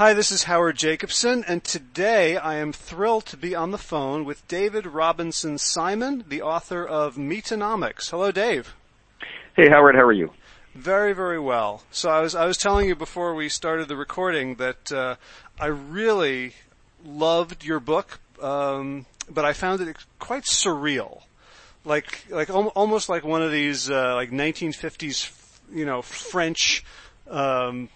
Hi, this is Howard Jacobson, and today I am thrilled to be on the phone with David Robinson Simon, the author of Meatonomics. Hello, Dave. Hey, Howard, how are you? Very, very well. So I was I was telling you before we started the recording that uh, I really loved your book, um, but I found it quite surreal, like like al- almost like one of these uh, like 1950s, you know, French. Um,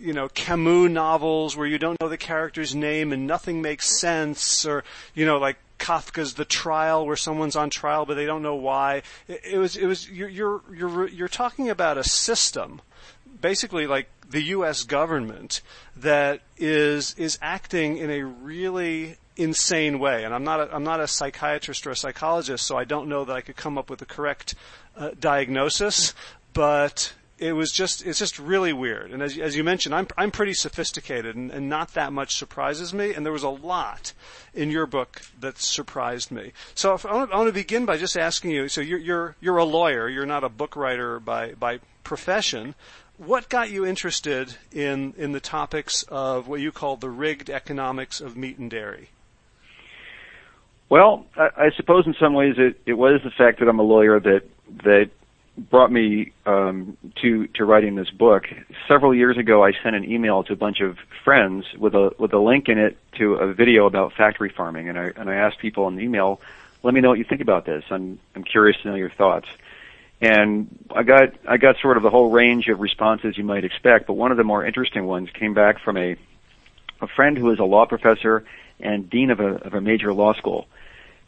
you know, Camus novels where you don't know the character's name and nothing makes sense, or you know, like Kafka's The Trial where someone's on trial but they don't know why. It, it was it was you're you're you're you're talking about a system, basically like the U.S. government that is is acting in a really insane way. And I'm not a, I'm not a psychiatrist or a psychologist, so I don't know that I could come up with the correct uh, diagnosis. But it was just it's just really weird. And as as you mentioned, I'm I'm pretty sophisticated, and, and not that much surprises me. And there was a lot in your book that surprised me. So if, I, want, I want to begin by just asking you. So you're you're you're a lawyer. You're not a book writer by by profession. What got you interested in in the topics of what you call the rigged economics of meat and dairy? Well, I, I suppose in some ways it, it was the fact that I'm a lawyer that that brought me um, to to writing this book. Several years ago, I sent an email to a bunch of friends with a with a link in it to a video about factory farming, and I and I asked people in the email, "Let me know what you think about this. I'm I'm curious to know your thoughts." And I got I got sort of the whole range of responses you might expect, but one of the more interesting ones came back from a a friend who is a law professor and dean of a of a major law school,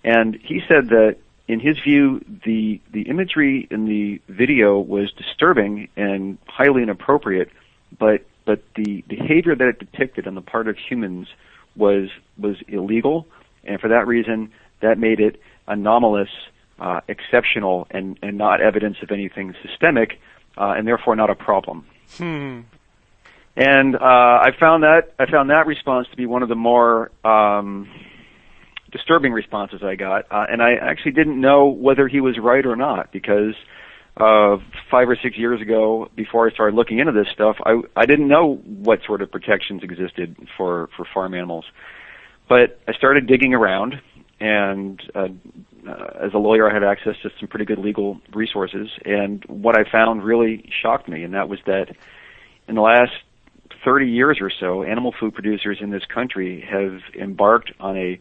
and he said that in his view, the the imagery in the video was disturbing and highly inappropriate, but but the behavior that it depicted on the part of humans was was illegal, and for that reason, that made it anomalous, uh, exceptional, and and not evidence of anything systemic, uh, and therefore not a problem. Hmm. And uh, I found that I found that response to be one of the more um, disturbing responses I got, uh, and I actually didn't know whether he was right or not because uh, five or six years ago, before I started looking into this stuff, I I didn't know what sort of protections existed for for farm animals, but I started digging around, and uh, uh, as a lawyer, I had access to some pretty good legal resources, and what I found really shocked me, and that was that in the last 30 years or so, animal food producers in this country have embarked on a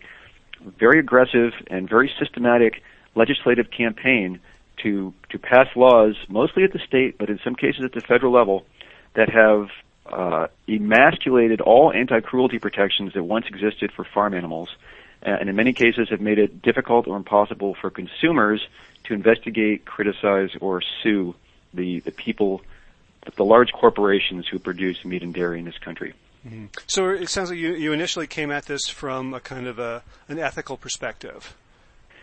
very aggressive and very systematic legislative campaign to to pass laws, mostly at the state, but in some cases at the federal level, that have uh, emasculated all anti-cruelty protections that once existed for farm animals, and in many cases have made it difficult or impossible for consumers to investigate, criticize, or sue the the people, the large corporations who produce meat and dairy in this country. Mm-hmm. So it sounds like you, you initially came at this from a kind of a an ethical perspective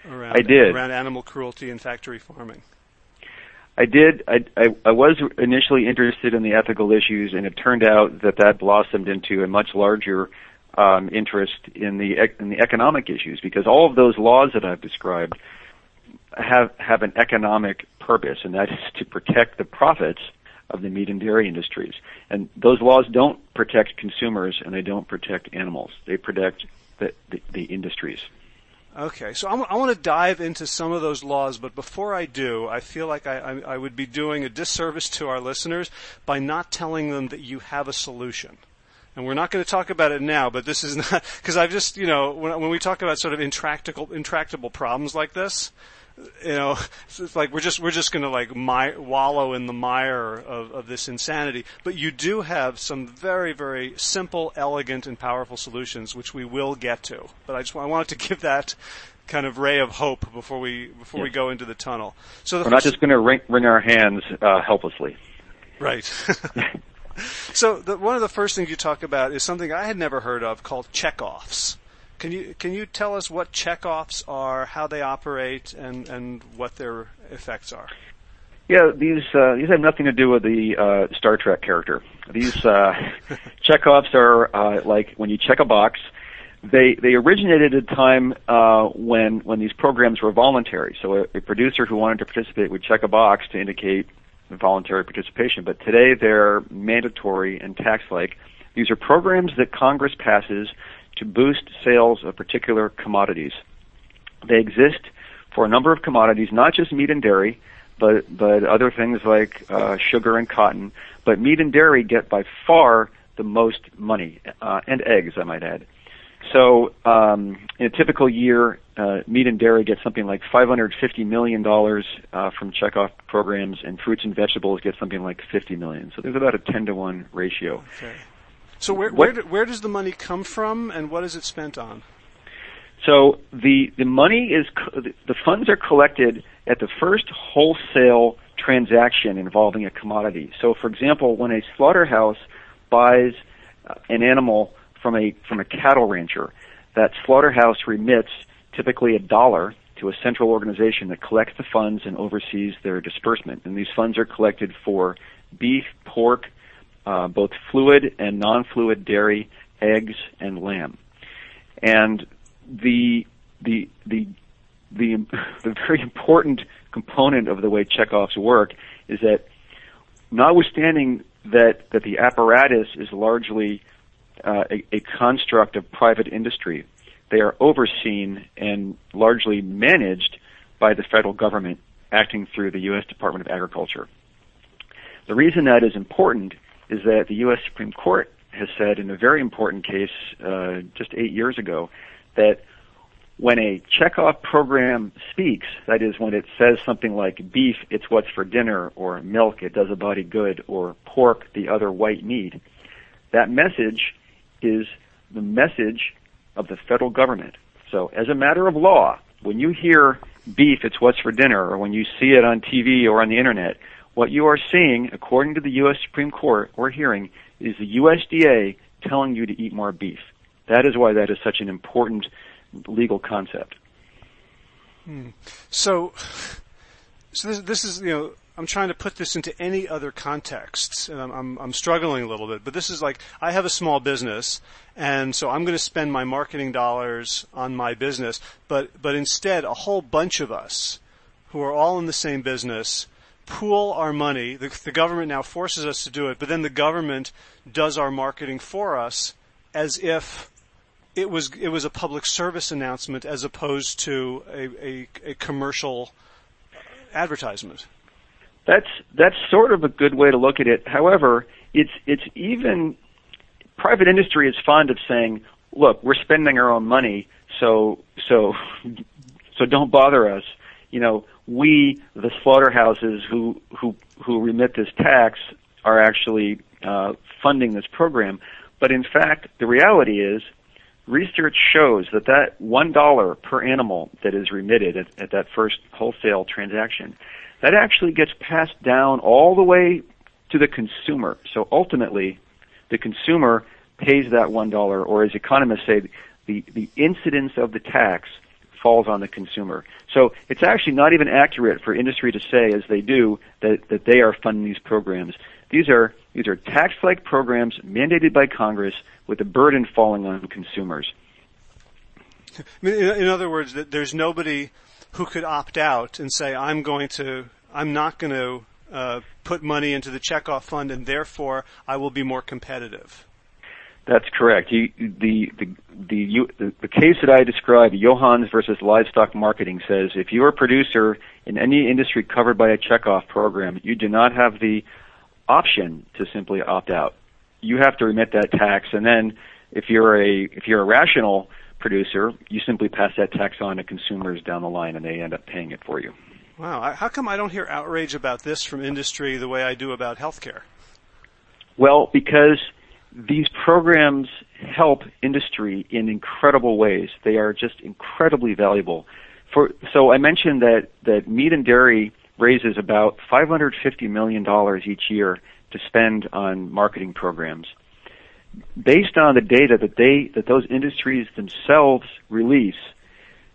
around I did. around animal cruelty and factory farming. I did. I, I, I was initially interested in the ethical issues, and it turned out that that blossomed into a much larger um, interest in the in the economic issues because all of those laws that I've described have have an economic purpose, and that is to protect the profits of the meat and dairy industries. And those laws don't protect consumers and they don't protect animals. They protect the, the, the industries. Okay, so I'm, i want to dive into some of those laws, but before I do, I feel like I, I, I would be doing a disservice to our listeners by not telling them that you have a solution and we're not going to talk about it now, but this is not because I've just you know when, when we talk about sort of intractable intractable problems like this, you know, it's like we're just we're just going to like my, wallow in the mire of, of this insanity. But you do have some very very simple, elegant, and powerful solutions, which we will get to. But I just I wanted to give that kind of ray of hope before we before we go into the tunnel. So we're not just going to wring, wring our hands uh, helplessly. Right. so the, one of the first things you talk about is something I had never heard of called checkoffs. Can you can you tell us what checkoffs are, how they operate, and and what their effects are? Yeah, these uh, these have nothing to do with the uh, Star Trek character. These uh, checkoffs are uh, like when you check a box. They they originated at a time uh, when when these programs were voluntary. So a, a producer who wanted to participate would check a box to indicate voluntary participation. But today they're mandatory and tax-like These are programs that Congress passes to boost sales of particular commodities. They exist for a number of commodities, not just meat and dairy, but but other things like uh, sugar and cotton. But meat and dairy get by far the most money, uh, and eggs, I might add. So, um, in a typical year, uh, meat and dairy get something like 550 million dollars uh, from checkoff programs, and fruits and vegetables get something like 50 million. So there's about a 10 to one ratio. Okay. So where where, do, where does the money come from, and what is it spent on? So the the money is the funds are collected at the first wholesale transaction involving a commodity. So, for example, when a slaughterhouse buys an animal from a from a cattle rancher, that slaughterhouse remits typically a dollar to a central organization that collects the funds and oversees their disbursement. And these funds are collected for beef, pork, uh, both fluid and non-fluid dairy, eggs, and lamb. And the the the the the very important component of the way checkoffs work is that notwithstanding that that the apparatus is largely uh, a, a construct of private industry, they are overseen and largely managed by the federal government acting through the U.S. Department of Agriculture. The reason that is important is that the U.S. Supreme Court has said in a very important case uh, just eight years ago that when a checkoff program speaks, that is, when it says something like beef, it's what's for dinner, or milk, it does a body good, or pork, the other white meat, that message is the message of the federal government. So, as a matter of law, when you hear beef, it's what's for dinner, or when you see it on TV or on the internet, what you are seeing, according to the U.S. Supreme Court or hearing, is the USDA telling you to eat more beef. That is why that is such an important legal concept. Hmm. So, so this, this is you know I'm trying to put this into any other context, and I'm, I'm, I'm, struggling a little bit. But this is like I have a small business, and so I'm going to spend my marketing dollars on my business. But but instead, a whole bunch of us who are all in the same business pool our money. The, the government now forces us to do it, but then the government does our marketing for us as if it was it was a public service announcement as opposed to a, a, a commercial advertisement. That's that's sort of a good way to look at it. However, it's it's even private industry is fond of saying, "Look, we're spending our own money, so so so don't bother us." You know, we the slaughterhouses who who who remit this tax are actually uh, funding this program. But in fact, the reality is research shows that that one dollar per animal that is remitted at, at that first wholesale transaction, that actually gets passed down all the way to the consumer. So ultimately, the consumer pays that one dollar, or as economists say, the, the incidence of the tax falls on the consumer. So it's actually not even accurate for industry to say, as they do, that, that they are funding these programs. These are these are tax-like programs mandated by Congress with the burden falling on consumers. In other words, that there's nobody who could opt out and say, "I'm going to, I'm not going to uh, put money into the checkoff fund, and therefore I will be more competitive." That's correct. The, the, the, the, the case that I described, Johanns versus livestock marketing, says if you're a producer in any industry covered by a checkoff program, you do not have the option to simply opt out. You have to remit that tax, and then if you're a if you're a rational producer, you simply pass that tax on to consumers down the line, and they end up paying it for you. Wow, how come I don't hear outrage about this from industry the way I do about healthcare? Well, because these programs help industry in incredible ways. They are just incredibly valuable. For so I mentioned that that meat and dairy raises about $550 million each year to spend on marketing programs. Based on the data that they that those industries themselves release,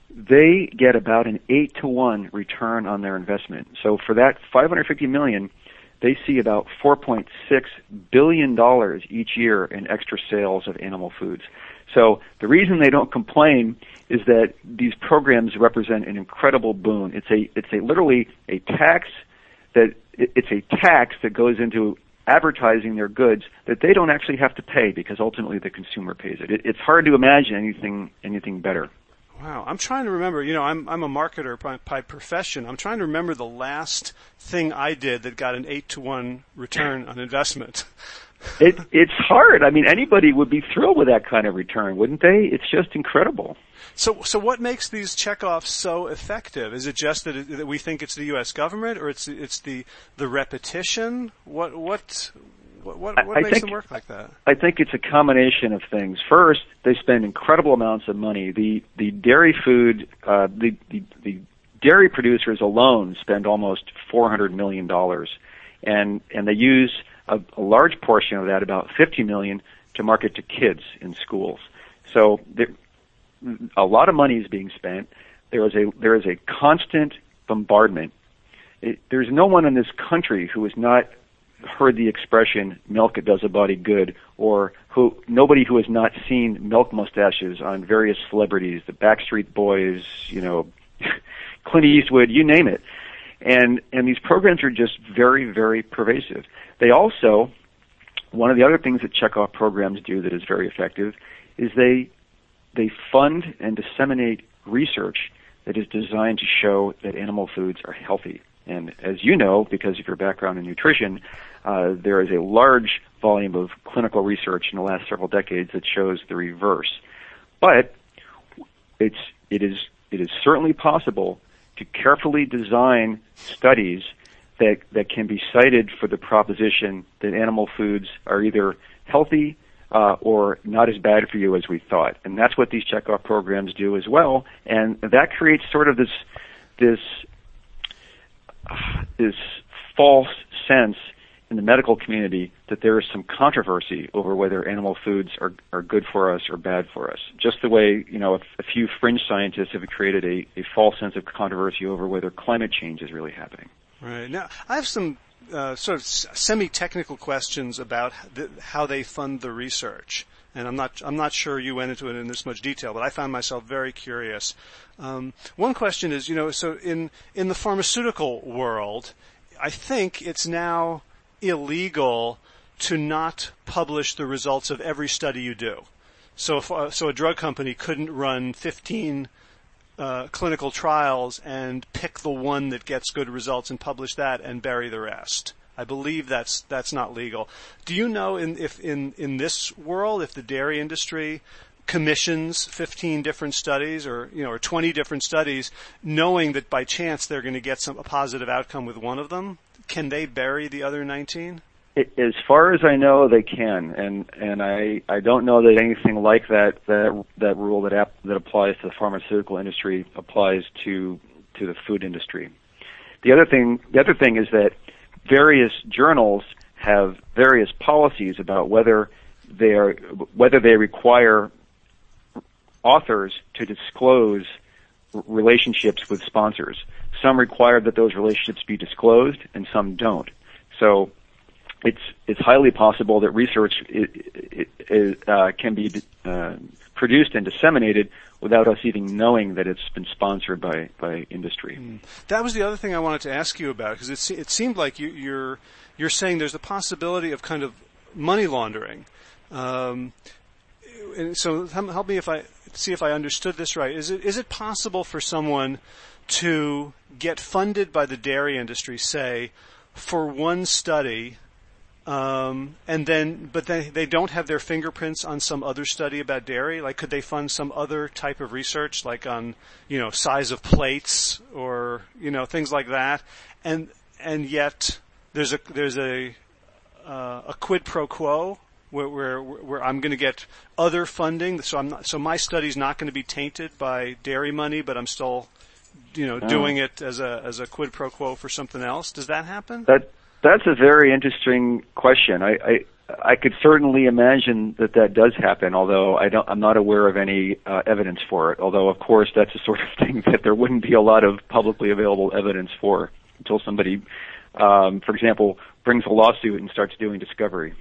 they get about an eight to one return on their investment. So for that 550 million, they see about 4.6 billion dollars each year in extra sales of animal foods. So the reason they don't complain is that these programs represent an incredible boon. It's a it's a literally a tax that it's a tax that goes into advertising their goods that they don't actually have to pay because ultimately the consumer pays it. it it's hard to imagine anything anything better. Wow, I'm trying to remember. You know, I'm I'm a marketer by, by, profession. I'm trying to remember the last thing I did that got an eight to one return on investment. it it's hard. I mean, anybody would be thrilled with that kind of return, wouldn't they? It's just incredible. So, so what makes these checkoffs so effective? Is it just that, it, that we think it's the U.S. government, or it's it's the the repetition? What what what, what, what makes think, them work like that? I think it's a combination of things. First, they spend incredible amounts of money. The the dairy food, uh, the, the the dairy producers alone spend almost four hundred million dollars, and and they use a, a large portion of that, about fifty million, to market to kids in schools. So there, a lot of money is being spent. There is a there is a constant bombardment. It, there's no one in this country who is not heard the expression "milk it does a body good," or who nobody who has not seen milk mustaches on various celebrities, the Backstreet Boys, you know, Clint Eastwood, you name it. And and these programs are just very very pervasive. They also one of the other things that checkoff programs do that is very effective is they they fund and disseminate research that is designed to show that animal foods are healthy. And as you know, because of your background in nutrition, uh, there is a large volume of clinical research in the last several decades that shows the reverse. But it's it is it is certainly possible to carefully design studies that that can be cited for the proposition that animal foods are either healthy uh, or not as bad for you as we thought. And that's what these checkoff programs do as well. And that creates sort of this this this false sense in the medical community that there is some controversy over whether animal foods are, are good for us or bad for us. Just the way, you know, a, a few fringe scientists have created a, a false sense of controversy over whether climate change is really happening. Right. Now, I have some uh, sort of semi-technical questions about how they fund the research. And I'm not, I'm not sure you went into it in this much detail, but I found myself very curious. Um, one question is, you know, so in, in the pharmaceutical world, I think it's now illegal to not publish the results of every study you do. So, if, uh, so a drug company couldn't run 15 uh, clinical trials and pick the one that gets good results and publish that and bury the rest. I believe that's that's not legal. Do you know in, if in in this world if the dairy industry commissions 15 different studies or you know or 20 different studies knowing that by chance they're going to get some a positive outcome with one of them can they bury the other 19 as far as I know, they can, and and I I don't know that anything like that that that rule that that applies to the pharmaceutical industry applies to to the food industry. The other thing the other thing is that various journals have various policies about whether they are whether they require authors to disclose relationships with sponsors. Some require that those relationships be disclosed, and some don't. So it's it's highly possible that research it, it, uh, can be uh, produced and disseminated without us even knowing that it's been sponsored by by industry. Mm. That was the other thing I wanted to ask you about because it it seemed like you, you're you're saying there's a possibility of kind of money laundering. Um, and so help me if I see if I understood this right. Is it is it possible for someone to get funded by the dairy industry, say, for one study um, and then, but they, they don't have their fingerprints on some other study about dairy. Like, could they fund some other type of research, like on, you know, size of plates or you know things like that? And and yet there's a there's a uh, a quid pro quo where where, where I'm going to get other funding. So I'm not, so my study's not going to be tainted by dairy money, but I'm still you know, oh. doing it as a as a quid pro quo for something else. Does that happen? That that's a very interesting question. I, I I could certainly imagine that that does happen, although I don't, I'm not aware of any uh, evidence for it. Although, of course, that's the sort of thing that there wouldn't be a lot of publicly available evidence for until somebody, um, for example, brings a lawsuit and starts doing discovery.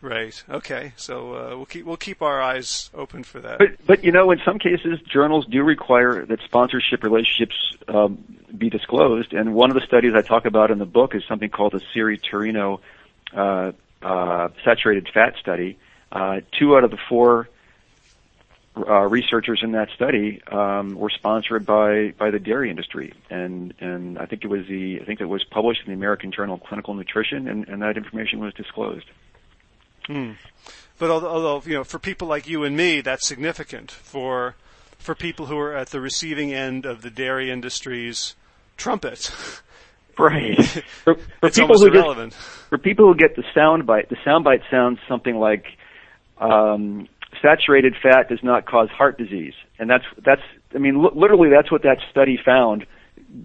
Right. Okay. So uh, we'll keep we'll keep our eyes open for that. But but you know, in some cases, journals do require that sponsorship relationships um, be disclosed. And one of the studies I talk about in the book is something called the Siri-Tarino uh, uh, saturated fat study, uh, two out of the four uh, researchers in that study um, were sponsored by by the dairy industry, and and I think it was the I think it was published in the American Journal of Clinical Nutrition, and, and that information was disclosed. Hmm. But although, although you know, for people like you and me, that's significant. For for people who are at the receiving end of the dairy industry's trumpet. Right. For, for it's people almost who irrelevant. Just, for people who get the sound bite, the sound bite sounds something like um, saturated fat does not cause heart disease, and that's that's I mean l- literally that's what that study found.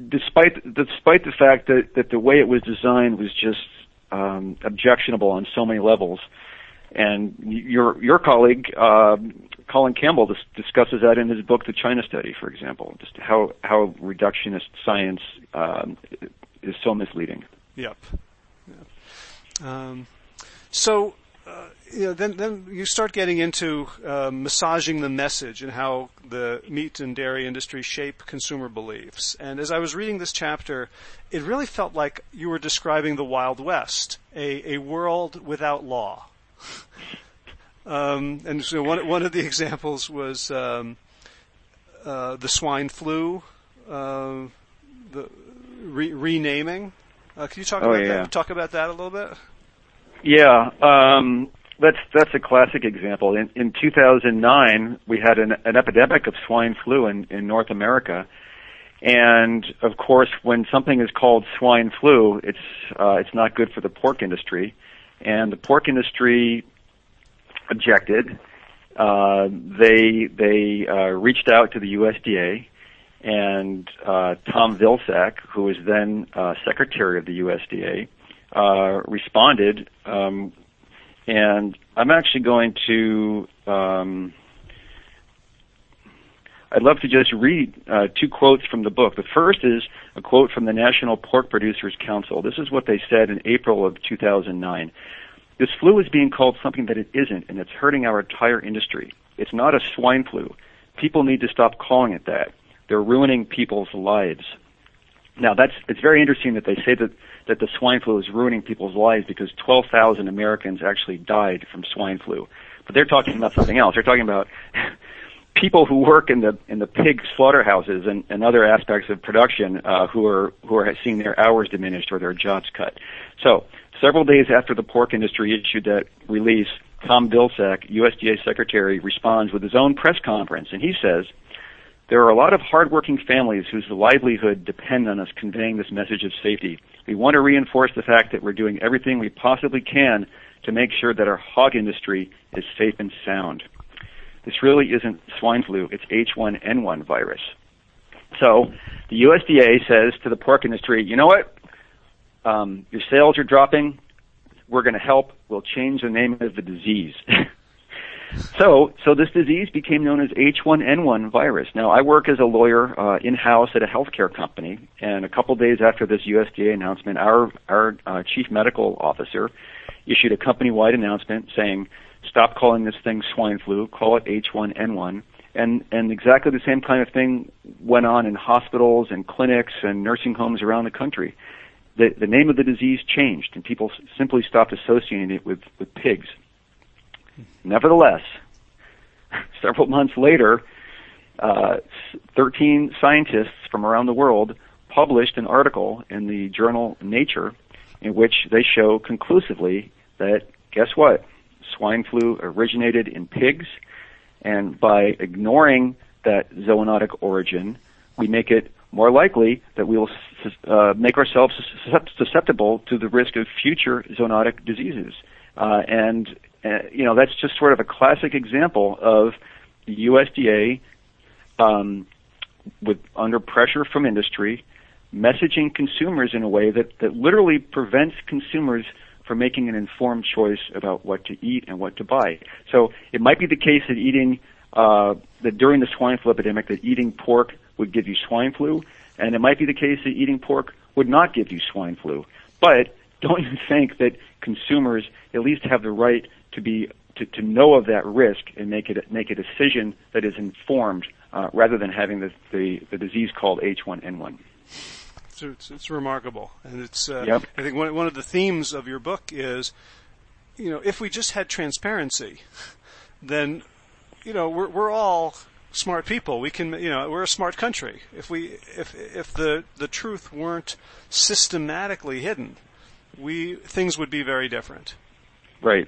Despite despite the fact that that the way it was designed was just um, objectionable on so many levels, and your your colleague uh, Colin Campbell dis- discusses that in his book, The China Study, for example, just how how reductionist science um, is so misleading. Yep. yep. Um, so, uh, you know, then then you start getting into uh, massaging the message and how the meat and dairy industry shape consumer beliefs. And as I was reading this chapter, it really felt like you were describing the Wild West, a, a world without law. Um, and so one one of the examples was um, uh, the swine flu. Uh, the re- renaming. Uh, can you talk oh, about yeah. that? Talk about that a little bit. Yeah, um, that's that's a classic example. In, in 2009, we had an, an epidemic of swine flu in, in North America, and of course, when something is called swine flu, it's uh, it's not good for the pork industry, and the pork industry objected. Uh, they they uh, reached out to the USDA and uh, Tom Vilsack, who was then uh, secretary of the USDA, uh, responded. Um, and I'm actually going to. Um, I'd love to just read uh, two quotes from the book. The first is a quote from the National Pork Producers Council. This is what they said in April of 2009. This flu is being called something that it isn't, and it's hurting our entire industry. It's not a swine flu. People need to stop calling it that. They're ruining people's lives. Now that's it's very interesting that they say that that the swine flu is ruining people's lives because 12,000 Americans actually died from swine flu. But they're talking about something else. They're talking about people who work in the in the pig slaughterhouses and, and other aspects of production uh, who are who are seeing their hours diminished or their jobs cut. So several days after the pork industry issued that release, Tom Vilsack, USDA secretary, responds with his own press conference, and he says. There are a lot of hardworking families whose livelihood depend on us conveying this message of safety. We want to reinforce the fact that we're doing everything we possibly can to make sure that our hog industry is safe and sound. This really isn't swine flu, it's H1N1 virus. So the USDA says to the pork industry, you know what? Um, your sales are dropping. We're going to help. We'll change the name of the disease. So, so this disease became known as H1N1 virus. Now, I work as a lawyer uh, in-house at a healthcare company, and a couple days after this USDA announcement, our our uh, chief medical officer issued a company-wide announcement saying, "Stop calling this thing swine flu. Call it H1N1." And and exactly the same kind of thing went on in hospitals and clinics and nursing homes around the country. The the name of the disease changed, and people simply stopped associating it with with pigs. Nevertheless, several months later, uh, 13 scientists from around the world published an article in the journal Nature in which they show conclusively that, guess what? Swine flu originated in pigs, and by ignoring that zoonotic origin, we make it more likely that we will uh, make ourselves susceptible to the risk of future zoonotic diseases. Uh, and uh, you know, that's just sort of a classic example of the USDA um, with under pressure from industry, messaging consumers in a way that, that literally prevents consumers from making an informed choice about what to eat and what to buy. So it might be the case that eating uh, that during the swine flu epidemic that eating pork would give you swine flu, and it might be the case that eating pork would not give you swine flu. But don't you think that consumers at least have the right to be to, to know of that risk and make it make a decision that is informed uh, rather than having the, the, the disease called H1N1. It's it's, remarkable, and it's. Uh, Yep. I think one one of the themes of your book is, you know, if we just had transparency, then, you know, we're we're all smart people. We can, you know, we're a smart country. If we if if the the truth weren't systematically hidden, we things would be very different. Right.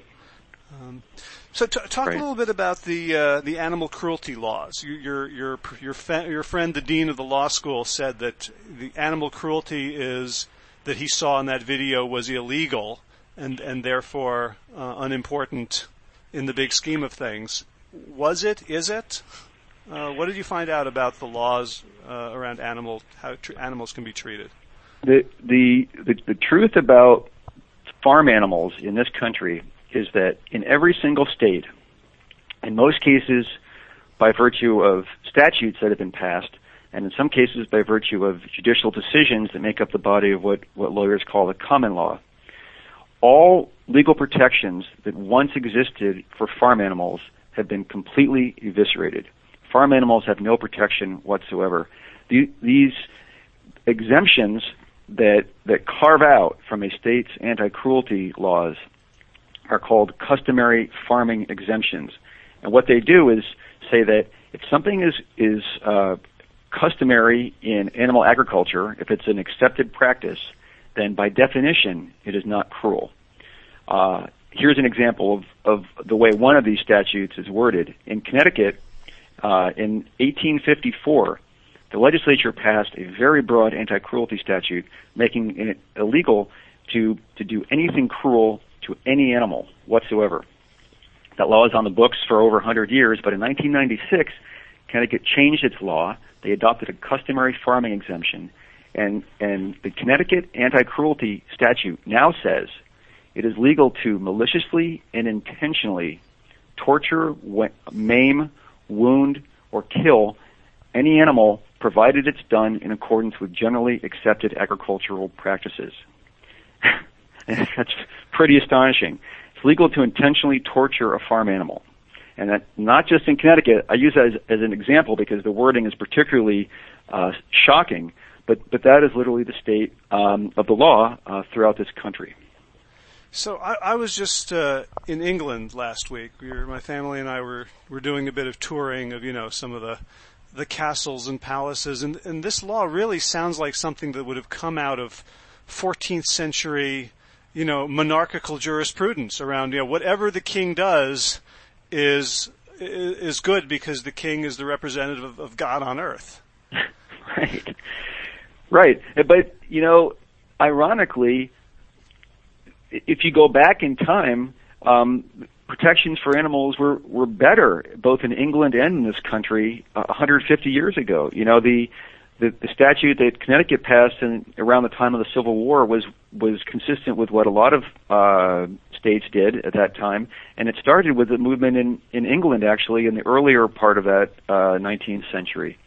So t- talk Right. a little bit about the uh, the animal cruelty laws. You, your your your fa- your friend, the dean of the law school, said that the animal cruelty is that he saw in that video was illegal and and therefore uh, unimportant in the big scheme of things. Was it? Is it? Uh, what did you find out about the laws uh, around animal how tr- animals can be treated? The, the the the truth about farm animals in this country is that in every single state, in most cases by virtue of statutes that have been passed, and in some cases by virtue of judicial decisions that make up the body of what, what lawyers call the common law, all legal protections that once existed for farm animals have been completely eviscerated. Farm animals have no protection whatsoever. The, these exemptions that that carve out from a state's anti-cruelty laws are called customary farming exemptions. And what they do is say that if something is is uh, customary in animal agriculture, if it's an accepted practice, then by definition it is not cruel. Uh, here's an example of, of the way one of these statutes is worded. In Connecticut, uh, in 1854, the legislature passed a very broad anti-cruelty statute, making it illegal to to do anything cruel to any animal whatsoever. That law is on the books for over 100 years, but in 1996, Connecticut changed its law. They adopted a customary farming exemption, and and the Connecticut anti-cruelty statute now says it is legal to maliciously and intentionally torture, maim, wound, or kill any animal provided it's done in accordance with generally accepted agricultural practices. That's pretty astonishing. It's legal to intentionally torture a farm animal. And that not just in Connecticut, I use that as, as an example because the wording is particularly uh, shocking, but, but that is literally the state um, of the law uh, throughout this country. So I, I was just uh, in England last week. We were, my family and I were were doing a bit of touring of you know some of the the castles and palaces, and and this law really sounds like something that would have come out of 14th century, you know, monarchical jurisprudence around you know whatever the king does is is good because the king is the representative of, God on earth. Right. Right. But, you know, ironically, if you go back in time, um, protections for animals were, were better both in England and in this country uh, 150 years ago. You know, the, the, the statute that Connecticut passed in, around the time of the Civil War was, was consistent with what a lot of, uh, states did at that time. And it started with a movement in, in England actually in the earlier part of that, uh, 19th century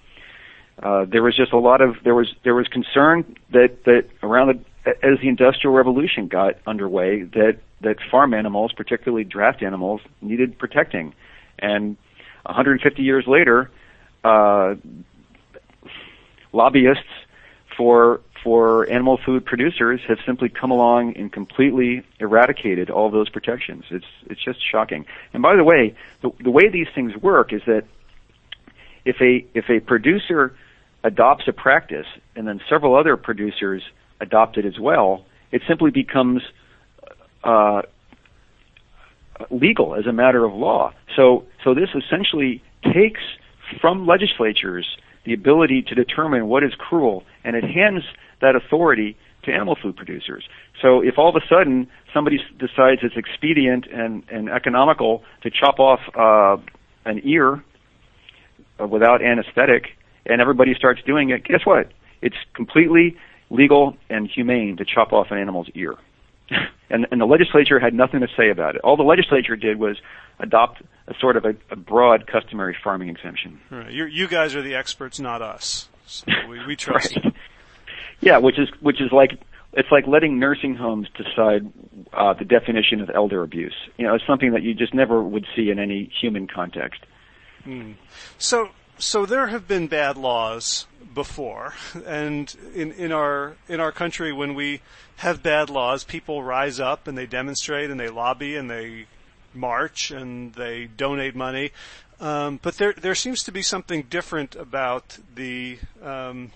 uh, there was just a lot of there was there was concern that that around the as the industrial revolution got underway that that farm animals, particularly draft animals, needed protecting, and 150 years later, uh, lobbyists for for animal food producers have simply come along and completely eradicated all those protections. It's it's just shocking. And by the way, the, the way these things work is that if a if a producer adopts a practice and then several other producers adopt it as well, it simply becomes uh, legal as a matter of law. So so this essentially takes from legislatures the ability to determine what is cruel and it hands that authority to animal food producers. So if all of a sudden somebody decides it's expedient and, and economical to chop off uh, an ear uh, without anesthetic, and everybody starts doing it, guess what? It's completely legal and humane to chop off an animal's ear. and, and the legislature had nothing to say about it. All the legislature did was adopt a sort of a, a broad customary farming exemption. Right. You're, you guys are the experts, not us. So we, we trust. Right. Yeah, which is which is like it's like letting nursing homes decide uh, the definition of elder abuse. You know, it's something that you just never would see in any human context. So so there have been bad laws before, and in, in our in our country, when we have bad laws, people rise up and they demonstrate and they lobby and they march and they donate money. Um, but there there seems to be something different about the um,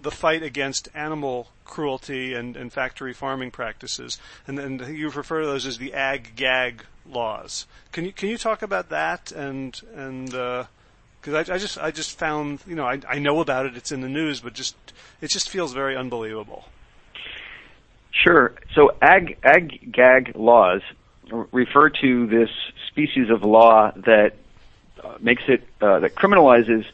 the fight against animal cruelty and, and factory farming practices, and, you refer to those as the ag gag laws. Can you can you talk about that and and because I, I, just I just found you know I, I know about it it's in the news but just it just feels very unbelievable. Sure. So ag ag gag laws refer to this species of law that uh, makes it uh, that criminalizes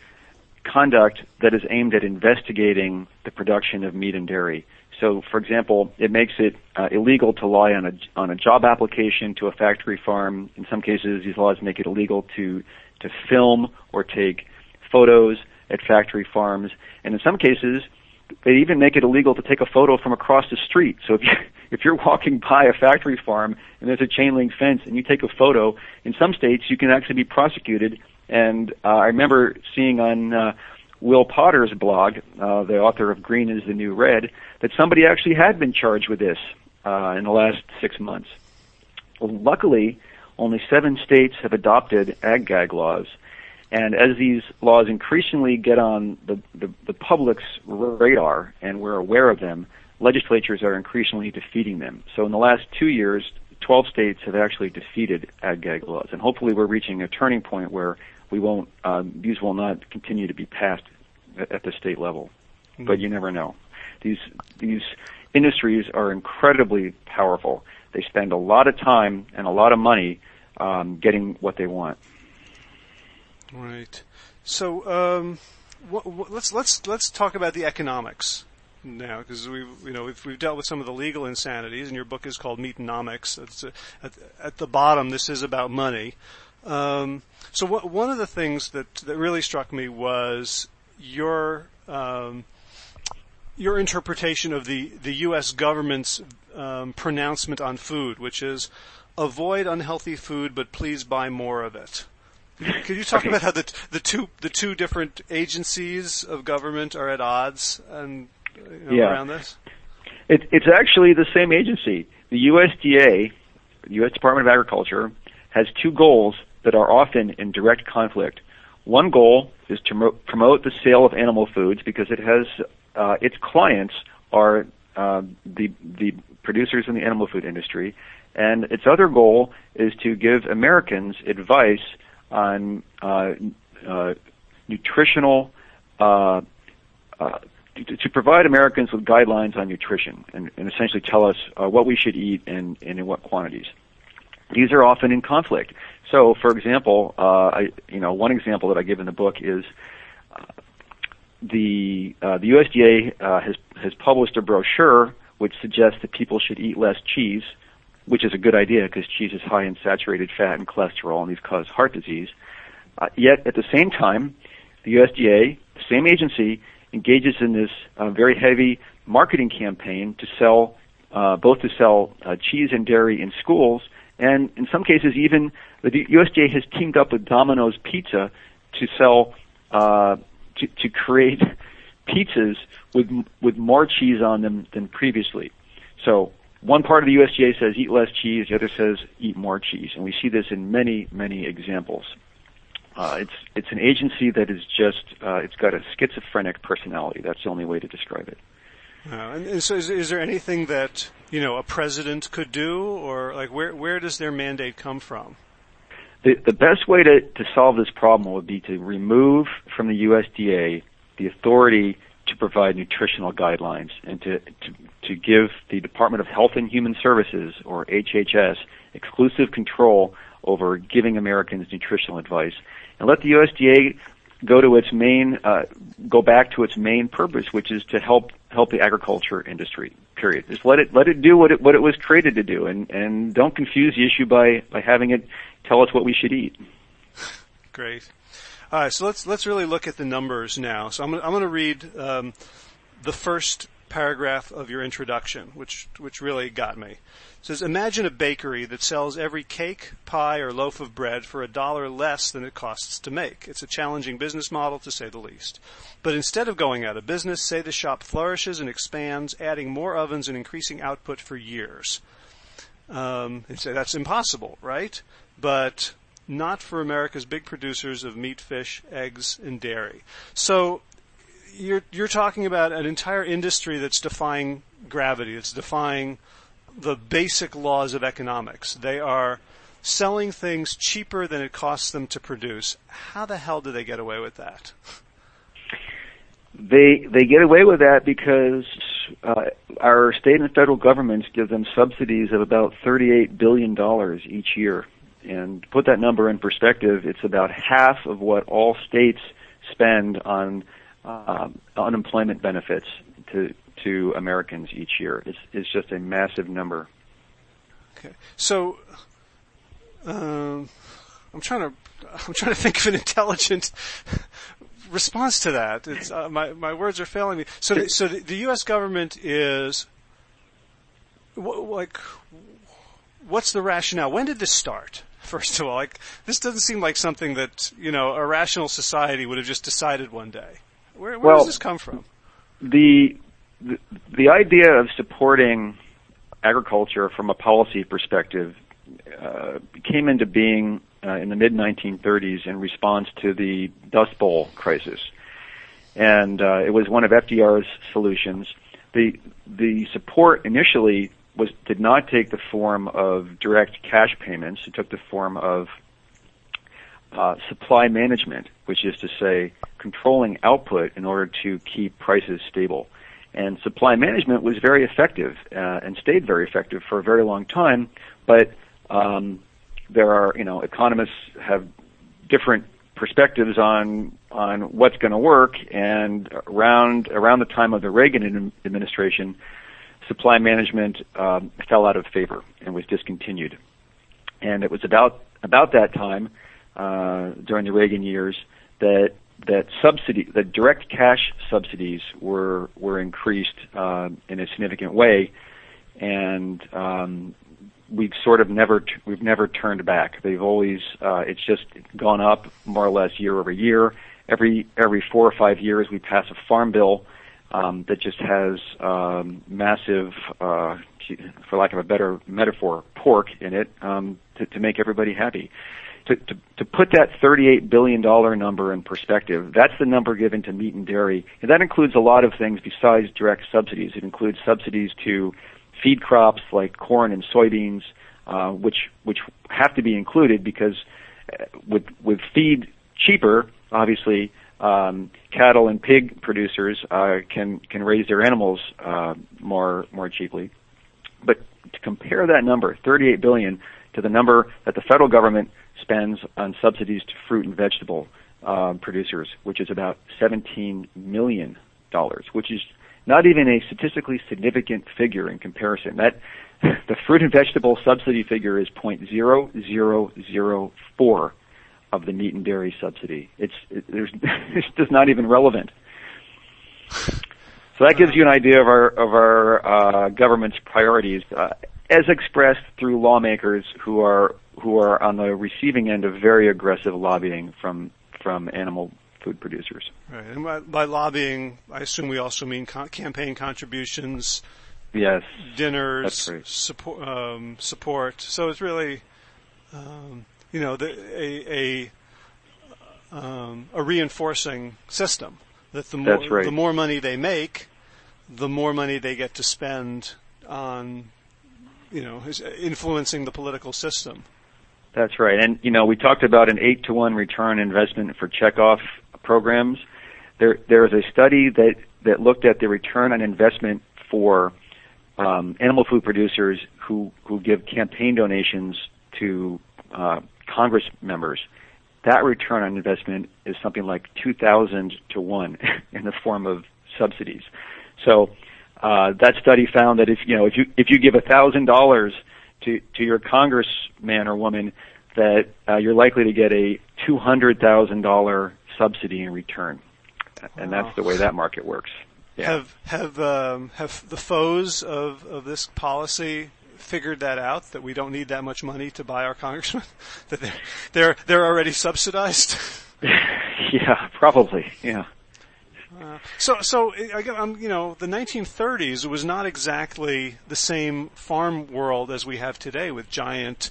conduct that is aimed at investigating the production of meat and dairy. So, for example, it makes it uh, illegal to lie on a on a job application to a factory farm. In some cases, these laws make it illegal to to film or take photos at factory farms, and in some cases, they even make it illegal to take a photo from across the street. So if you if you're walking by a factory farm and there's a chain link fence and you take a photo, in some states you can actually be prosecuted. And uh, I remember seeing on uh, Will Potter's blog, uh, the author of Green is the New Red, that somebody actually had been charged with this uh, in the last six months. Well, luckily, only seven states have adopted ag gag laws. And as these laws increasingly get on the, the, the public's radar and we're aware of them, legislatures are increasingly defeating them. So in the last two years, 12 states have actually defeated ag gag laws, and hopefully we're reaching a turning point where we won't um, these will not continue to be passed at, the state level. Mm-hmm. But you never know. These these industries are incredibly powerful. They spend a lot of time and a lot of money um, getting what they want. Right. So um, let's let's let's talk about the economics now because we you know we've, we've dealt with some of the legal insanities, and your book is called Meatonomics. A, at, at the bottom, this is about money. Um, so one of the things that that really struck me was your um, your interpretation of the the U.S. government's um, pronouncement on food, which is avoid unhealthy food, but please buy more of it. Could you talk about how the the two the two different agencies of government are at odds and you know, yeah. around this? It, it's actually the same agency. The USDA, the U.S. Department of Agriculture, has two goals that are often in direct conflict. One goal is to promote the sale of animal foods because it has uh, its clients are uh, the the producers in the animal food industry, and its other goal is to give Americans advice on uh, uh nutritional uh, uh, to, to, provide Americans with guidelines on nutrition and, and essentially tell us uh, what we should eat and, and, in what quantities. These are often in conflict. So, for example, uh, I, you know, one example that I give in the book is uh, the uh, the USDA uh, has has published a brochure which suggests that people should eat less cheese, which is a good idea because cheese is high in saturated fat and cholesterol, and these cause heart disease. Uh, yet, at the same time, the USDA, the same agency, engages in this uh, very heavy marketing campaign to sell uh, both to sell cheese and dairy in schools, and in some cases even the USDA has teamed up with Domino's Pizza to sell uh, to, to create pizzas with with more cheese on them than previously. So one part of the USDA says eat less cheese, the other says eat more cheese, and we see this in many many examples. Uh, it's it's an agency that is just uh, it's got a schizophrenic personality. That's the only way to describe it. Uh, and so, is, is, there anything that you know a president could do, or like where where does their mandate come from? The the best way to to solve this problem would be to remove from the USDA the authority to provide nutritional guidelines and to, to, to give the Department of Health and Human Services, or HHS, exclusive control over giving Americans nutritional advice and let the USDA go to its main, uh, go back to its main purpose, which is to help help the agriculture industry. Period. Just let it let it do what it what it was created to do, and and don't confuse the issue by by having it tell us what we should eat. Great. All right, so let's let's really look at the numbers now. So I'm I'm going to read um, the first paragraph of your introduction, which which really got me. It says, imagine a bakery that sells every cake, pie, or loaf of bread for a dollar less than it costs to make. It's a challenging business model, to say the least. But instead of going out of business, say the shop flourishes and expands, adding more ovens and increasing output for years. Um, and say that's impossible, right? But not for America's big producers of meat, fish, eggs, and dairy. So you're you're talking about an entire industry that's defying gravity. It's defying the basic laws of economics. They are selling things cheaper than it costs them to produce. How the hell do they get away with that? They they get away with that because uh, our state and federal governments give them subsidies of about thirty-eight billion dollars each year. And to put that number in perspective, it's about half of what all states spend on uh, unemployment benefits to to Americans each year. It's it's just a massive number. Okay, so um, I'm trying to I'm trying to think of an intelligent response to that. It's uh, my my words are failing me. So the, so the, the U.S. government is like what's the rationale? When did this start? First of all, like this doesn't seem like something that you know a rational society would have just decided one day. Where, where well, does this come from? The, the the idea of supporting agriculture from a policy perspective uh, came into being uh, in the mid 1930s in response to the Dust Bowl crisis, and uh, it was one of FDR's solutions. the The support initially was did not take the form of direct cash payments. It took the form of uh, supply management, which is to say controlling output in order to keep prices stable. And supply management was very effective uh, and stayed very effective for a very long time. But um, there are, you know, economists have different perspectives on on what's going to work. And around around the time of the Reagan administration, supply management um, fell out of favor and was discontinued. And it was about about that time uh, during the Reagan years that that subsidy, that direct cash subsidies were were increased uh, in a significant way, and um, we've sort of never we've never turned back. They've always uh, it's just gone up more or less year over year. Every every four or five years, we pass a farm bill um, that just has um, massive, uh, for lack of a better metaphor, pork in it um, to, to make everybody happy to, to, to put that $38 billion number in perspective, that's the number given to meat and dairy. And that includes a lot of things besides direct subsidies. It includes subsidies to feed crops like corn and soybeans, uh, which, which have to be included because uh, with, with feed cheaper, obviously, um, cattle and pig producers uh, can can raise their animals uh, more more cheaply. But to compare that number, 38 billion, to the number that the federal government spends on subsidies to fruit and vegetable uh, producers, which is about 17 million dollars, which is not even a statistically significant figure in comparison. That the fruit and vegetable subsidy figure is 0.0004 of the meat and dairy subsidy. It's it, there's it's just not even relevant. So that gives you an idea of our of our uh, government's priorities, uh, as expressed through lawmakers who are who are on the receiving end of very aggressive lobbying from from animal food producers. Right, and by, by lobbying, I assume we also mean con- campaign contributions. Yes. Dinners, right. support, um, support. So it's really, um, you know, the, a a, um, a reinforcing system that the more right. the more money they make, the more money they get to spend on, you know, influencing the political system. That's right. And, you know, we talked about an eight to one return investment for checkoff programs. There, there is a study that, that looked at the return on investment for um, animal food producers who, who give campaign donations to uh, Congress members. That return on investment is something like 2,000 to 1 in the form of subsidies. So uh, that study found that if you know if you if you give thousand dollars to to your congressman or woman that uh, you're likely to get a two hundred thousand dollar subsidy in return, and that's the way that market works. Yeah. Have have um, have the foes of, of this policy figured that out that we don't need that much money to buy our congressmen that they're they're they're already subsidized. yeah, probably. Yeah. So, so I, um, you know, the 1930s was not exactly the same farm world as we have today, with giant,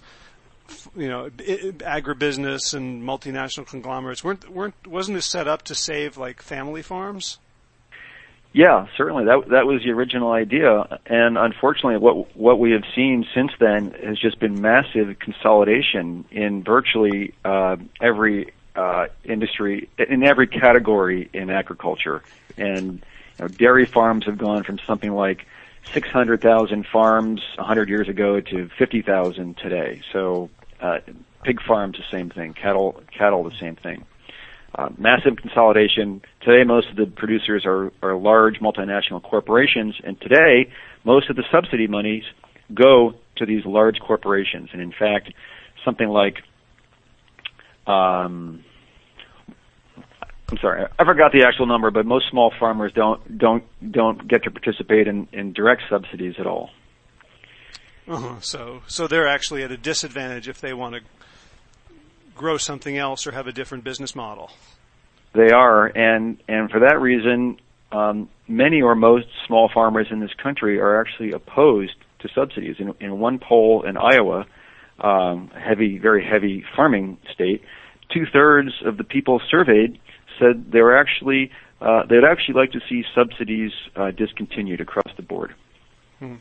you know, agribusiness and multinational conglomerates. weren't weren't wasn't this set up to save like family farms? Yeah, certainly. That that was the original idea, and unfortunately, what what we have seen since then has just been massive consolidation in virtually uh, every uh, industry, in every category in agriculture. And you know, dairy farms have gone from something like 600,000 farms 100 years ago to 50,000 today. So uh, pig farms, the same thing. Cattle, cattle, the same thing. Uh, massive consolidation. Today, most of the producers are, are large multinational corporations, and today, most of the subsidy monies go to these large corporations. And in fact, something like, um, I'm sorry, I forgot the actual number, but most small farmers don't don't don't get to participate in, in direct subsidies at all. Uh-huh. So so they're actually at a disadvantage if they want to grow something else or have a different business model. They are, and and for that reason, um, many or most small farmers in this country are actually opposed to subsidies. In, in one poll in Iowa, um, heavy, very heavy farming state, two thirds of the people surveyed said they were actually uh, they'd actually like to see subsidies uh, discontinued across the board. Hmm.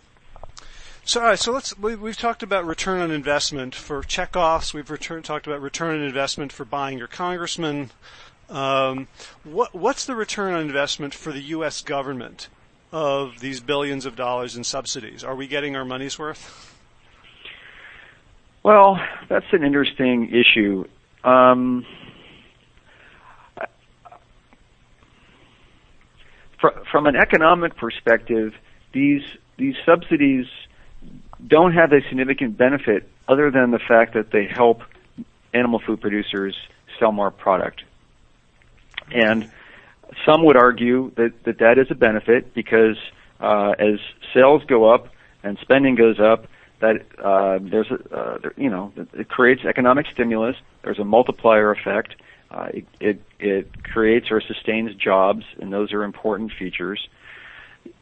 So, all right, so let's, we, have talked about return on investment for checkoffs. We've return, talked about return on investment for buying your congressman. Um, what, what's the return on investment for the U.S. government of these billions of dollars in subsidies? Are we getting our money's worth? Well, that's an interesting issue. Um, from an economic perspective, these these subsidies don't have a significant benefit other than the fact that they help animal food producers sell more product. And some would argue that that, that is a benefit because uh, as sales go up and spending goes up, that uh, there's a uh, there, you know it creates economic stimulus. There's a multiplier effect. Uh, it, it it creates or sustains jobs, and those are important features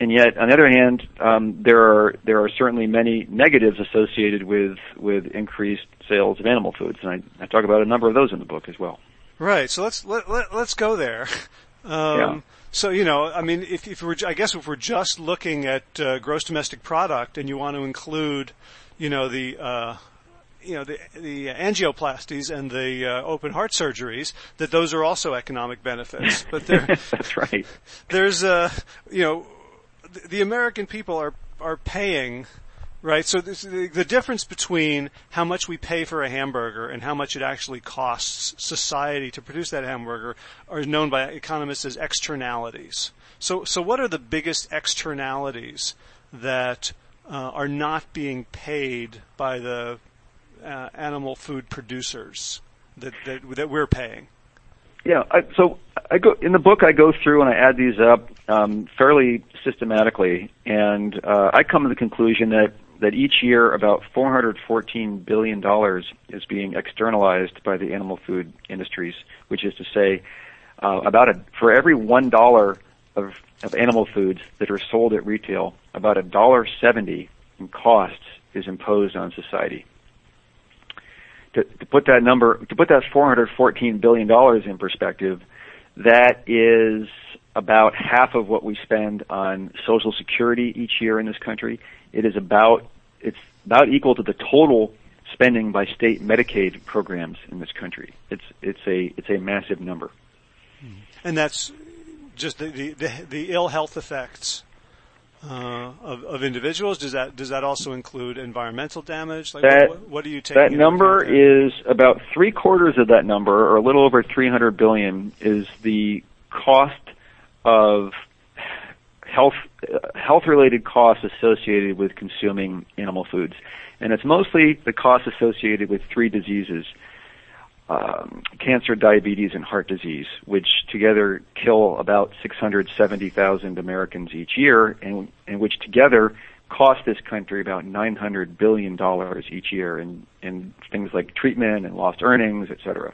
and yet, on the other hand, um, there are there are certainly many negatives associated with with increased sales of animal foods, and I, I talk about a number of those in the book as well. Right. So let's let, let let's go there. Um, yeah. So you know, I mean, if, if we're, I guess if we're just looking at uh, gross domestic product, and you want to include, you know, the uh, you know the the angioplasties and the uh, open heart surgeries that those are also economic benefits. But there, that's right. there's a uh, you know the American people are are paying right? So this, the, difference between how much we pay for a hamburger and how much it actually costs society to produce that hamburger are known by economists as externalities. So, so what are the biggest externalities that uh, are not being paid by the uh, animal food producers that, that that we're paying? Yeah, I, so I go in the book. I go through and I add these up um, fairly systematically, and uh, I come to the conclusion that that each year about 414 billion dollars is being externalized by the animal food industries, which is to say, uh, about a for every one dollar of of animal foods that are sold at retail, about a dollar seventy in costs is imposed on society to, to put that number, to put that 414 billion dollars in perspective, that is about half of what we spend on Social Security each year in this country. It is about it's about equal to the total spending by state Medicaid programs in this country. It's it's a it's a massive number. And that's just the the, the ill health effects uh, of, of, individuals? Does that does that also include environmental damage? Like that, what, what, are you taking? That number is about three quarters of that number, or a little over 300 billion, is the cost of health health related costs associated with consuming animal foods, and it's mostly the costs associated with three diseases. um, cancer, diabetes, and heart disease, which together kill about 670,000 Americans each year, and, and which together cost this country about 900 billion dollars each year in, in things like treatment and lost earnings, et cetera.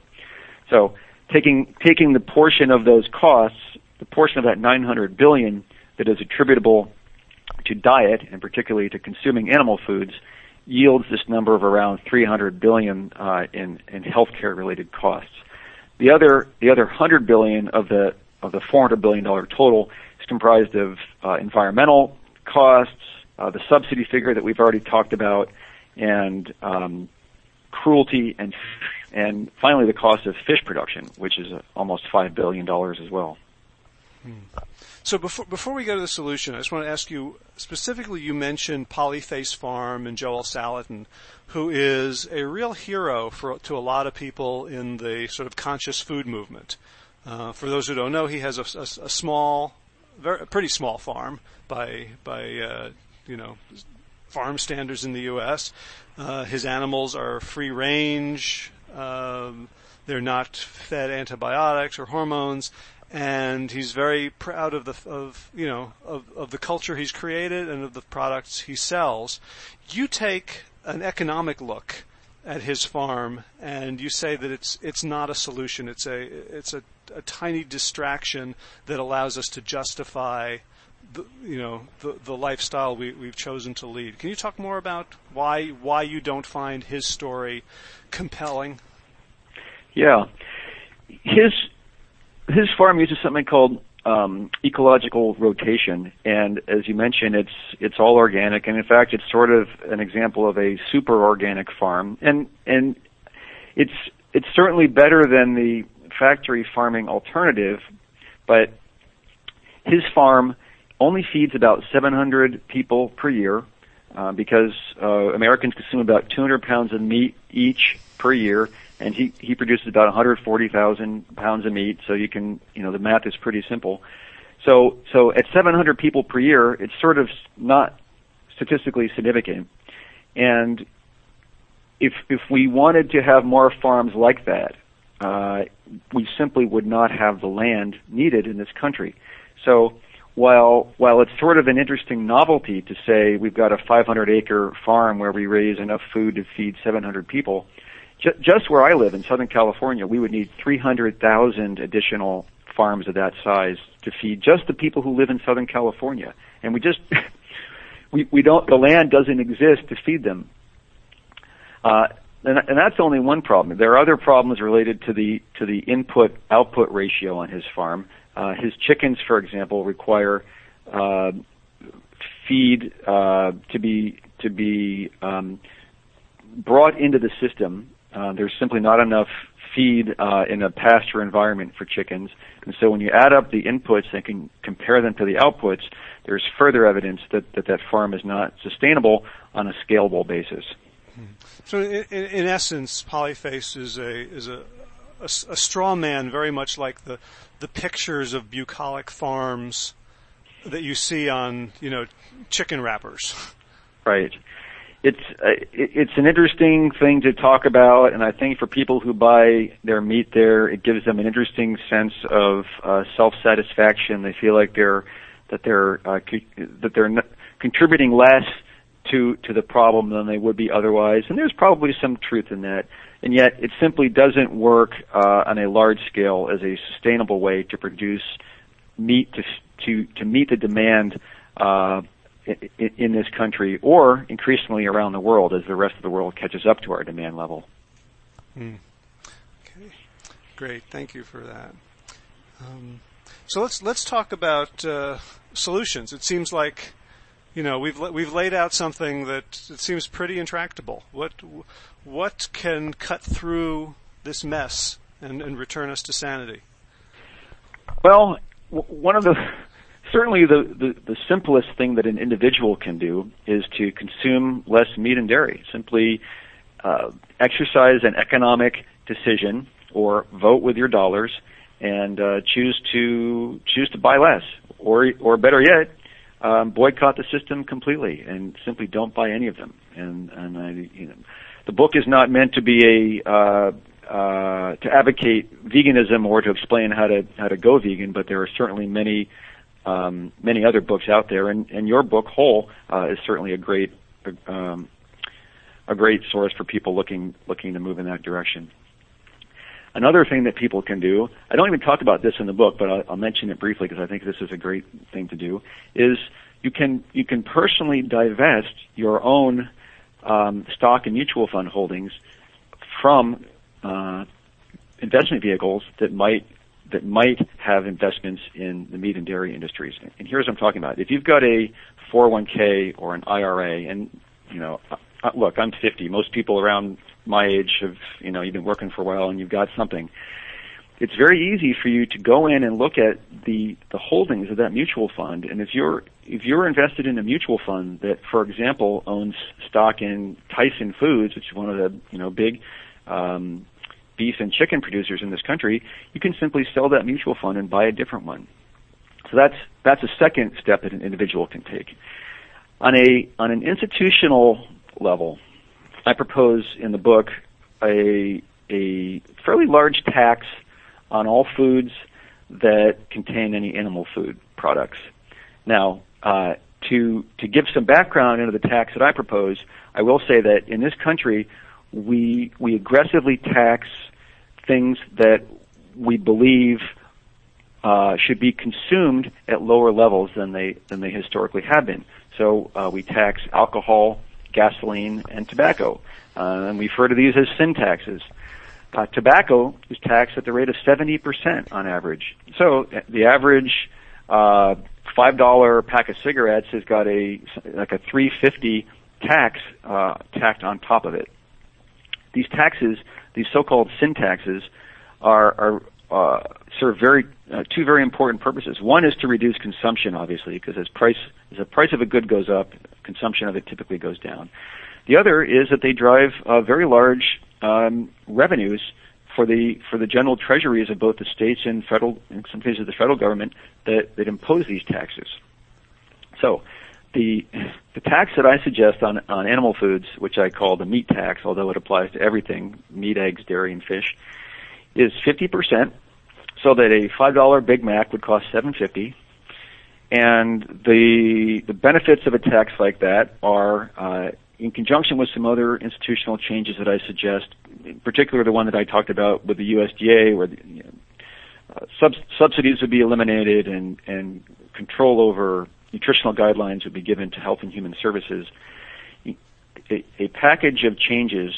So taking taking the portion of those costs, the portion of that 900 billion that is attributable to diet and particularly to consuming animal foods, yields this number of around 300 billion uh, in in healthcare related costs. The other the other 100 billion of the of the 400 billion dollar total is comprised of uh, environmental costs, uh, the subsidy figure that we've already talked about, and um, cruelty and and finally the cost of fish production, which is almost five billion dollars as well. Hmm. So before before we go to the solution, I just want to ask you specifically. You mentioned Polyface Farm and Joel Salatin, who is a real hero for to a lot of people in the sort of conscious food movement. Uh, for those who don't know, he has a, a, a small, very, a pretty small farm by by uh, you know farm standards in the U.S. Uh, his animals are free range. Um, they're not fed antibiotics or hormones, and he's very proud of the of you know of, of the culture he's created and of the products he sells. You take an economic look at his farm and you say that it's it's not a solution. It's a it's a, a tiny distraction that allows us to justify the, you know the the lifestyle we, we've chosen to lead. Can you talk more about why why you don't find his story compelling? Yeah, his his farm uses something called um, ecological rotation, and as you mentioned, it's it's all organic, and in fact, it's sort of an example of a super organic farm, and and it's it's certainly better than the factory farming alternative, but his farm only feeds about 700 people per year uh, because uh, Americans consume about 200 pounds of meat each per year, and he he produces about 140,000 pounds of meat. So you can you know the math is pretty simple. So so at 700 people per year, it's sort of not statistically significant. And if if we wanted to have more farms like that, uh, we simply would not have the land needed in this country. So while while it's sort of an interesting novelty to say we've got a 500 acre farm where we raise enough food to feed 700 people, ju- just where I live in Southern California, we would need 300,000 additional farms of that size to feed just the people who live in Southern California, and we just we we don't the land doesn't exist to feed them. Uh, and, and that's only one problem. There are other problems related to the to the input output ratio on his farm. Uh, his chickens, for example, require uh, feed uh, to be to be um, brought into the system. Uh, there's simply not enough feed uh, in a pasture environment for chickens, and so when you add up the inputs and can compare them to the outputs, there's further evidence that that, that farm is not sustainable on a scalable basis. So, in, in essence, Polyface is a is a, a, a straw man, very much like the the pictures of bucolic farms that you see on, you know, chicken wrappers. Right. It's uh, it's an interesting thing to talk about, and I think for people who buy their meat there, it gives them an interesting sense of uh, self satisfaction. They feel like they're that they're uh, co- that they're n- contributing less to to the problem than they would be otherwise, and there's probably some truth in that and yet it simply doesn't work uh, on a large scale as a sustainable way to produce meat to to to meet the demand uh, in, this country or increasingly around the world as the rest of the world catches up to our demand level. Hmm. Okay, great. Thank you for that. Um, so let's let's talk about uh, solutions. It seems like you know we've we've laid out something that it seems pretty intractable. What what can cut through this mess and, and return us to sanity? Well, one of the certainly the, the, the simplest thing that an individual can do is to consume less meat and dairy. Simply uh, exercise an economic decision or vote with your dollars and uh, choose to choose to buy less, or or better yet, um, boycott the system completely and simply don't buy any of them. And and I you know the book is not meant to be a uh, uh, to advocate veganism or to explain how to how to go vegan, but there are certainly many um, many other books out there, and, and your book Whole uh, is certainly a great um, a great source for people looking looking to move in that direction. Another thing that people can do, I don't even talk about this in the book, but I'll, I'll mention it briefly because I think this is a great thing to do, is you can you can personally divest your own um, stock and mutual fund holdings from uh, investment vehicles that might that might have investments in the meat and dairy industries. And here's what I'm talking about. If you've got a 401k or an IRA, and you know, uh, look, I'm 50. Most people around my age have, you know, you've been working for a while and you've got something. It's very easy for you to go in and look at the the holdings of that mutual fund, and if you're if you're invested in a mutual fund that, for example, owns stock in Tyson Foods, which is one of the you know big um, beef and chicken producers in this country, you can simply sell that mutual fund and buy a different one. So that's that's a second step that an individual can take. On a on an institutional level, I propose in the book a a fairly large tax on all foods that contain any animal food products. Now, uh, to to give some background into the tax that I propose, I will say that in this country we we aggressively tax things that we believe uh, should be consumed at lower levels than they than they historically have been. So uh, we tax alcohol, gasoline, and tobacco, uh, and we refer to these as sin taxes. Uh, tobacco is taxed at the rate of 70% on average. So uh, the average uh, five dollar pack of cigarettes has got a like a 350 tax tacked on top of it. These taxes, these so-called sin taxes, are, are uh, serve very uh, two very important purposes. One is to reduce consumption, obviously, because as price as the price of a good goes up, consumption of it typically goes down. The other is that they drive uh, very large um, revenues for the for the general treasuries of both the states and federal, in some cases, the federal government that that impose these taxes. So, the the tax that I suggest on on animal foods, which I call the meat tax, although it applies to everything meat, eggs, dairy, and fish, is fifty percent. So that a five dollar Big Mac would cost seven fifty, and the the benefits of a tax like that are uh, in conjunction with some other institutional changes that I suggest, in particular the one that I talked about with the USDA, where the, you know, uh, sub- subsidies would be eliminated and, and control over nutritional guidelines would be given to Health and Human Services. A, a package of changes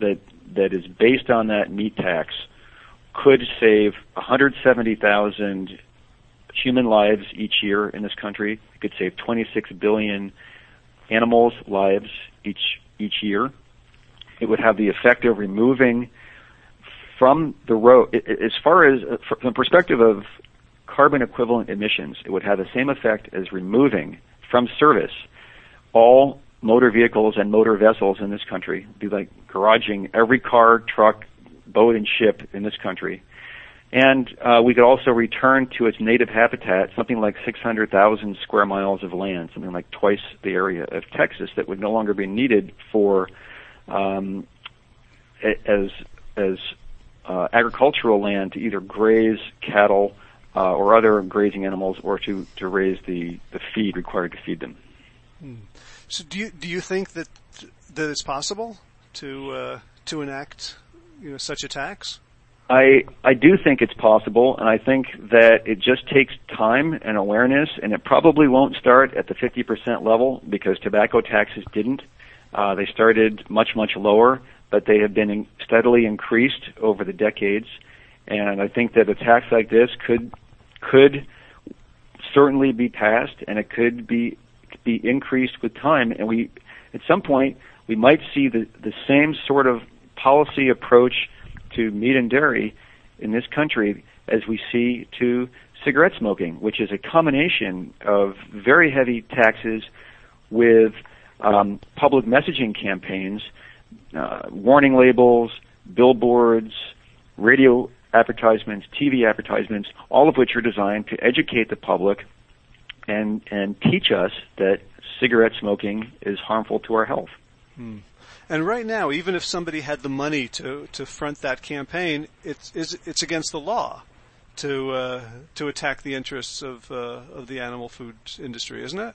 that that is based on that meat tax could save 170,000 human lives each year in this country. It could save 26 billion animals' lives each each year. It would have the effect of removing from the road, as far as uh, from the perspective of carbon equivalent emissions, it would have the same effect as removing from service all motor vehicles and motor vessels in this country. It'd be like garaging every car, truck, boat, and ship in this country and uh, we could also return to its native habitat, something like 600,000 square miles of land, something like twice the area of Texas that would no longer be needed for um, as as uh, agricultural land to either graze cattle uh, or other grazing animals, or to to raise the the feed required to feed them. Hmm. So, do you do you think that that it's possible to uh, to enact you know such a tax? I I do think it's possible, and I think that it just takes time and awareness, and it probably won't start at the 50% level because tobacco taxes didn't. Uh, they started much much lower, but they have been in, steadily increased over the decades, and I think that a tax like this could could certainly be passed, and it could be be increased with time, and we at some point we might see the the same sort of policy approach to meat and dairy in this country as we see to cigarette smoking, which is a combination of very heavy taxes with um, public messaging campaigns, uh, warning labels, billboards, radio advertisements, TV advertisements, all of which are designed to educate the public and and teach us that cigarette smoking is harmful to our health. Hmm. And right now, even if somebody had the money to, to front that campaign, it's, it's, it's against the law to, uh, to attack the interests of, uh, of the animal food industry, isn't it?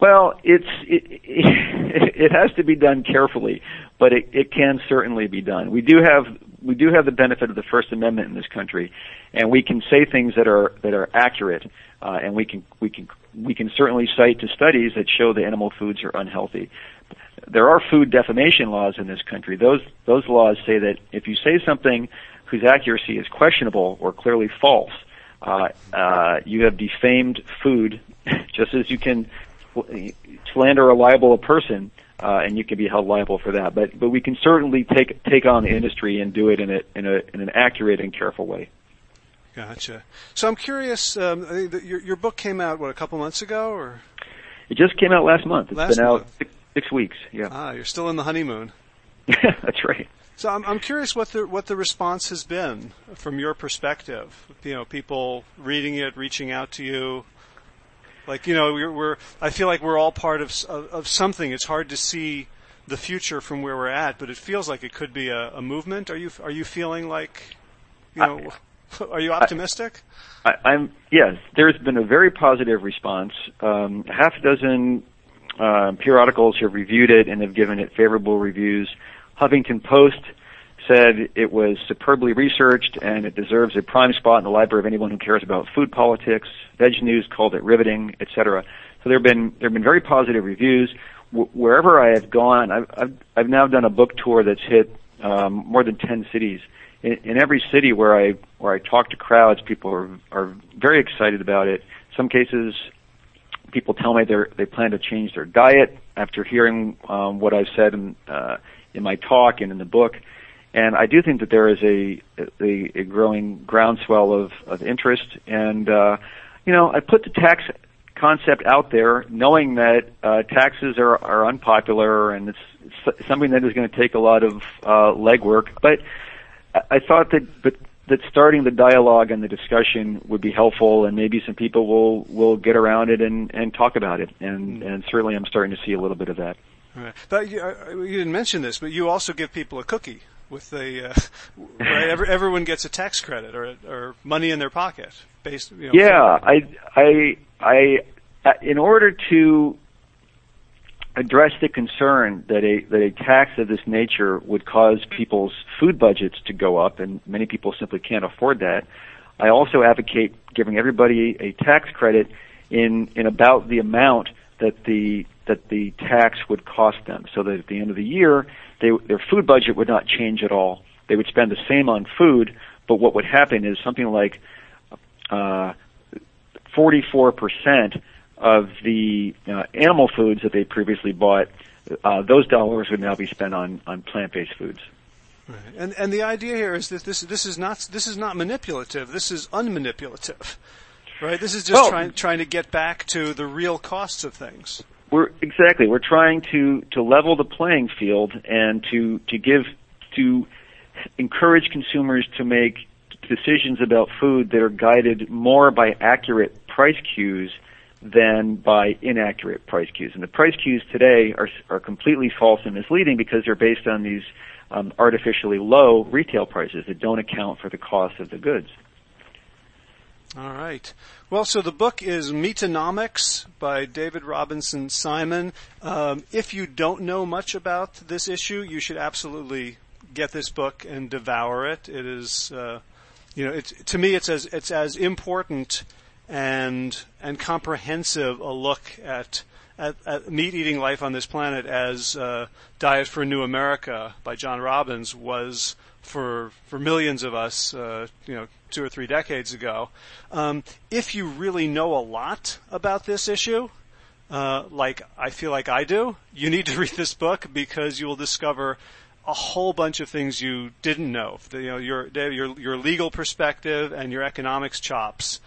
Well, it's it, it, it has to be done carefully, but it, it can certainly be done. We do have we do have the benefit of the First Amendment in this country, and we can say things that are that are accurate, uh, and we can we can we can certainly cite to studies that show that animal foods are unhealthy. There are food defamation laws in this country. Those those laws say that if you say something whose accuracy is questionable or clearly false, uh, uh, you have defamed food, just as you can slander a liable person, uh, and you can be held liable for that. But but we can certainly take take on the industry and do it in a in a in an accurate and careful way. Gotcha. So I'm curious. Um, your your book came out what a couple months ago, or it just came out last month. It's last been month. out six, six weeks. Yeah. Ah, you're still in the honeymoon. That's right. So I'm I'm curious what the what the response has been from your perspective. You know, people reading it, reaching out to you, like you know, we're, we're I feel like we're all part of, of, of something. It's hard to see the future from where we're at, but it feels like it could be a, a movement. Are you are you feeling like, you know, I, are you optimistic? I, I'm yes. There's been a very positive response. Um, half a dozen uh, periodicals have reviewed it and have given it favorable reviews. Huffington Post said it was superbly researched and it deserves a prime spot in the library of anyone who cares about food politics. Veg News called it riveting, etc. So there have been there have been very positive reviews. Wherever I have gone, I've, I've I've now done a book tour that's hit um, more than ten cities. In, in every city where I where I talk to crowds, people are are very excited about it. In Some cases, people tell me they they plan to change their diet after hearing um, what I've said in uh, in my talk and in the book. And I do think that there is a a, a growing groundswell of of interest. And uh, you know, I put the tax concept out there, knowing that uh, taxes are are unpopular and it's, it's something that is going to take a lot of uh, legwork. But I, I thought that but that starting the dialogue and the discussion would be helpful, and maybe some people will will get around it and and talk about it. And and certainly, I'm starting to see a little bit of that. Right. But you, uh, you didn't mention this, but you also give people a cookie with the uh, right. Every, everyone gets a tax credit or or money in their pocket based. You know, yeah, I I I uh, in order to address the concern that a that a tax of this nature would cause people's food budgets to go up, and many people simply can't afford that. I also advocate giving everybody a tax credit in in about the amount that the that the tax would cost them, so that at the end of the year, they, their food budget would not change at all. They would spend the same on food, but what would happen is something like uh, 44% of the uh, animal foods that they previously bought, uh, those dollars would now be spent on, on plant-based foods. Right. And and the idea here is that this this is not this is not manipulative. This is unmanipulative. Right? This is just Well- trying trying to get back to the real costs of things. We're exactly. We're trying to to level the playing field and to to give to encourage consumers to make decisions about food that are guided more by accurate price cues than by inaccurate price cues. And the price cues today are are completely false and misleading because they're based on these um, artificially low retail prices that don't account for the cost of the goods. All right. Well, so the book is Meatonomics by David Robinson Simon. Um, if you don't know much about this issue, you should absolutely get this book and devour it. It is, uh, you know, it's, to me, it's as it's as important and and comprehensive a look at at, at meat eating life on this planet as uh, Diet for a New America by John Robbins was for for millions of us, uh, you know, two or three decades ago. Um, if you really know a lot about this issue, uh, like I feel like I do, you need to read this book because you will discover a whole bunch of things you didn't know. You know, your your your legal perspective and your economics chops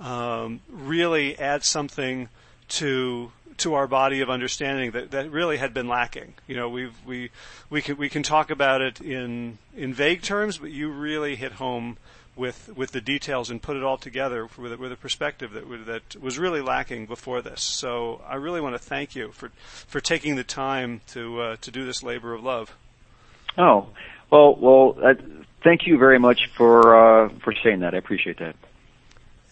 um, really add something to to our body of understanding that, that really had been lacking. You know, we've we we can we can talk about it in in vague terms, but you really hit home with with the details and put it all together with a, with a perspective that that was really lacking before this. So I really want to thank you for for taking the time to uh, to do this labor of love. Oh, well, well, uh, thank you very much for uh, for saying that. I appreciate that.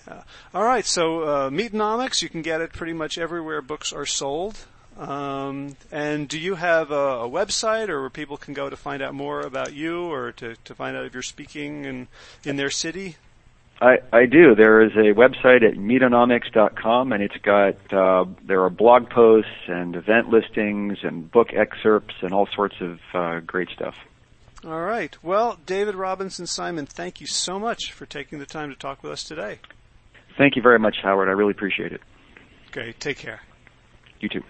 Yeah. All right, so uh, Meatonomics, you can get it pretty much everywhere books are sold. Um, and do you have a, a, website or where people can go to find out more about you or to, to find out if you're speaking in, in their city? I, I do. There is a website at meatonomics.com and it's got, uh, there are blog posts and event listings and book excerpts and all sorts of uh, great stuff. All right. Well, David Robinson Simon, thank you so much for taking the time to talk with us today. Thank you very much, Howard. I really appreciate it. Okay. Take care. You too.